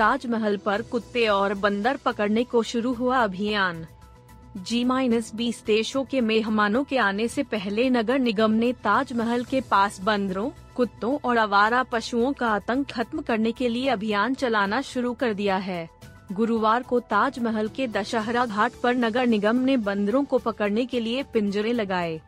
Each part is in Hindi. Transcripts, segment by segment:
ताजमहल पर कुत्ते और बंदर पकड़ने को शुरू हुआ अभियान। जी माइनस बीस देशों के मेहमानों के आने से पहले नगर निगम ने ताजमहल के पास बंदरों, कुत्तों और आवारा पशुओं का आतंक खत्म करने के लिए अभियान चलाना शुरू कर दिया है। गुरुवार को ताजमहल के दशहरा घाट पर नगर निगम ने बंदरों को पकड़ने के लिए पिंजरे लगाए।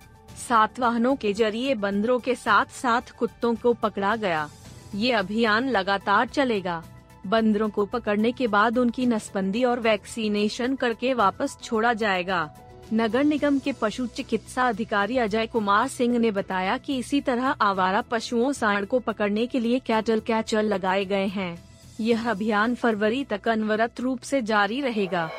सात वाहनों के ज़रिए बंदरों के साथ साथ कुत्तों को पकड़ा गया। ये अभियान लगातार चलेगा। बंदरों को पकड़ने के बाद उनकी नसबंदी और वैक्सीनेशन करके वापस छोड़ा जाएगा। नगर निगम के पशु चिकित्सा अधिकारी अजय कुमार सिंह ने बताया कि इसी तरह आवारा पशुओं सांड को पकड़ने के लिए कैटल कैचर लगाए गए हैं। यह अभियान फरवरी तक अनवरत रूप से जारी रहेगा।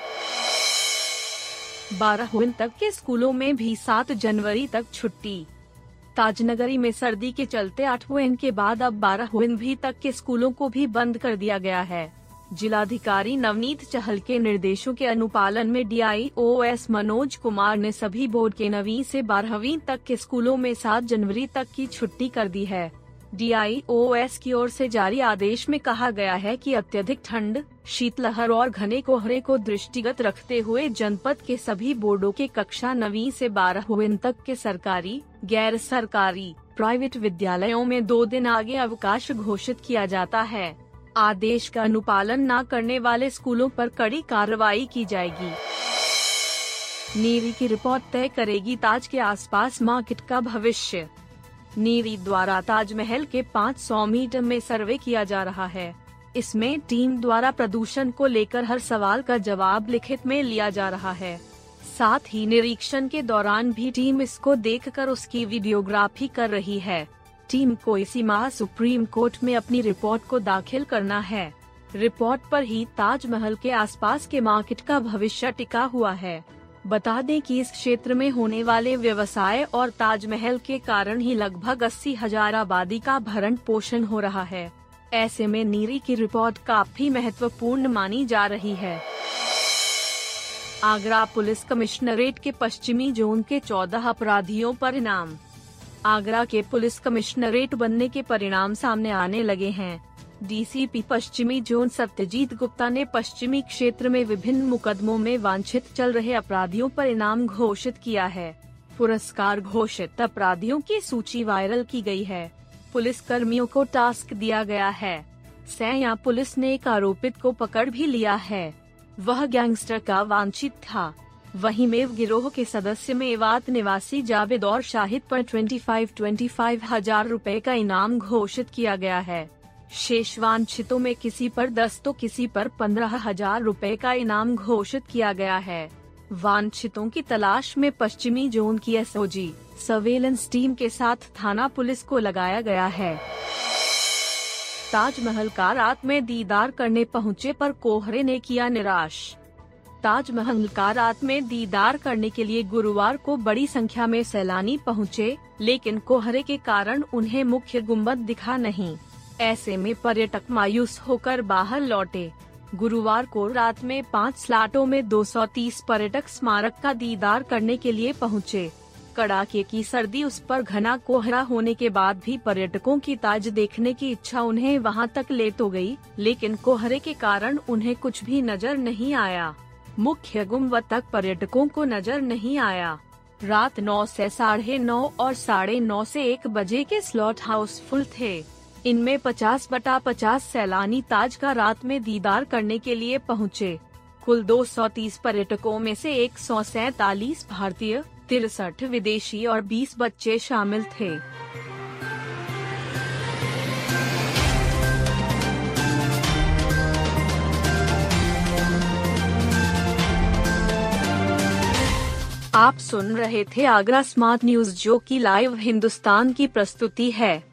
बारह तक के स्कूलों में भी सात जनवरी तक छुट्टी। ताजनगरी में सर्दी के चलते आठवें के बाद अब बारह भी तक के स्कूलों को भी बंद कर दिया गया है। जिलाधिकारी नवनीत चहल के निर्देशों के अनुपालन में डीआईओएस मनोज कुमार ने सभी बोर्ड के नवी से बारहवीं तक के स्कूलों में सात जनवरी तक की छुट्टी कर दी है। डीआईओएस की ओर से जारी आदेश में कहा गया है कि अत्यधिक ठंड, शीतलहर और घने कोहरे को दृष्टिगत रखते हुए जनपद के सभी बोर्डों के कक्षा नवी से बारह तक के सरकारी, गैर सरकारी, प्राइवेट विद्यालयों में दो दिन आगे अवकाश घोषित किया जाता है। आदेश का अनुपालन न करने वाले स्कूलों पर कड़ी कार्रवाई की जाएगी। नीरी की रिपोर्ट तय करेगी ताज के आसपास मार्केट का भविष्य। नीरी द्वारा ताजमहल के 500 मीटर में सर्वे किया जा रहा है। इसमें टीम द्वारा प्रदूषण को लेकर हर सवाल का जवाब लिखित में लिया जा रहा है। साथ ही निरीक्षण के दौरान भी टीम इसको देखकर उसकी वीडियोग्राफी कर रही है। टीम को इसी माह सुप्रीम कोर्ट में अपनी रिपोर्ट को दाखिल करना है। रिपोर्ट पर ही ताजमहल के आसपास के मार्केट का भविष्य टिका हुआ है। बता दें कि इस क्षेत्र में होने वाले व्यवसाय और ताजमहल के कारण ही लगभग अस्सी हज़ार आबादी का भरण पोषण हो रहा है। ऐसे में नीरी की रिपोर्ट काफ़ी महत्वपूर्ण मानी जा रही है। आगरा पुलिस कमिश्नरेट के पश्चिमी जोन के 14 अपराधियों पर इनाम। आगरा के पुलिस कमिश्नरेट बनने के परिणाम सामने आने लगे हैं। डीसीपी पश्चिमी जोन सत्यजीत गुप्ता ने पश्चिमी क्षेत्र में विभिन्न मुकदमों में वांछित चल रहे अपराधियों पर इनाम घोषित किया है। पुरस्कार घोषित अपराधियों की सूची वायरल की गई है। पुलिस कर्मियों को टास्क दिया गया है। सैया पुलिस ने एक आरोपित को पकड़ भी लिया है। वह गैंगस्टर का वांछित था। वहीं मेव गिरोह के सदस्य मेवात निवासी जावेद और शाहिद पर 25 25 हज़ार रुपए का इनाम घोषित किया गया है। शेष वांछितों में किसी पर दस तो किसी पर पंद्रह हज़ार रूपए का इनाम घोषित किया गया है। वांछितों की तलाश में पश्चिमी जोन की एसओजी सर्वेलेंस टीम के साथ थाना पुलिस को लगाया गया है। ताजमहल का रात में दीदार करने पहुँचे पर कोहरे ने किया निराश। ताजमहल का रात में दीदार करने के लिए गुरुवार को बड़ी संख्या में सैलानी पहुँचे, लेकिन कोहरे के कारण उन्हें मुख्य गुंबद दिखा नहीं। ऐसे में पर्यटक मायूस होकर बाहर लौटे। गुरुवार को रात में पाँच स्लाटों में 230 पर्यटक स्मारक का दीदार करने के लिए पहुँचे। कड़ाके की सर्दी उस पर घना कोहरा होने के बाद भी पर्यटकों की ताज देखने की इच्छा उन्हें वहाँ तक ले तो गई, लेकिन कोहरे के कारण उन्हें कुछ भी नज़र नहीं आया। मुख्य गुंबद तक पर्यटकों को नज़र नहीं आया। रात नौ से साढ़े नौ और साढ़े नौ से एक बजे के स्लॉट हाउस फुल थे। इनमें 50 बटा 50 सैलानी ताज का रात में दीदार करने के लिए पहुँचे। कुल 230 पर्यटकों में से एक भारतीय, तिरसठ विदेशी और 20 बच्चे शामिल थे। आप सुन रहे थे आगरा स्मार्ट न्यूज़ जो की लाइव हिंदुस्तान की प्रस्तुति है।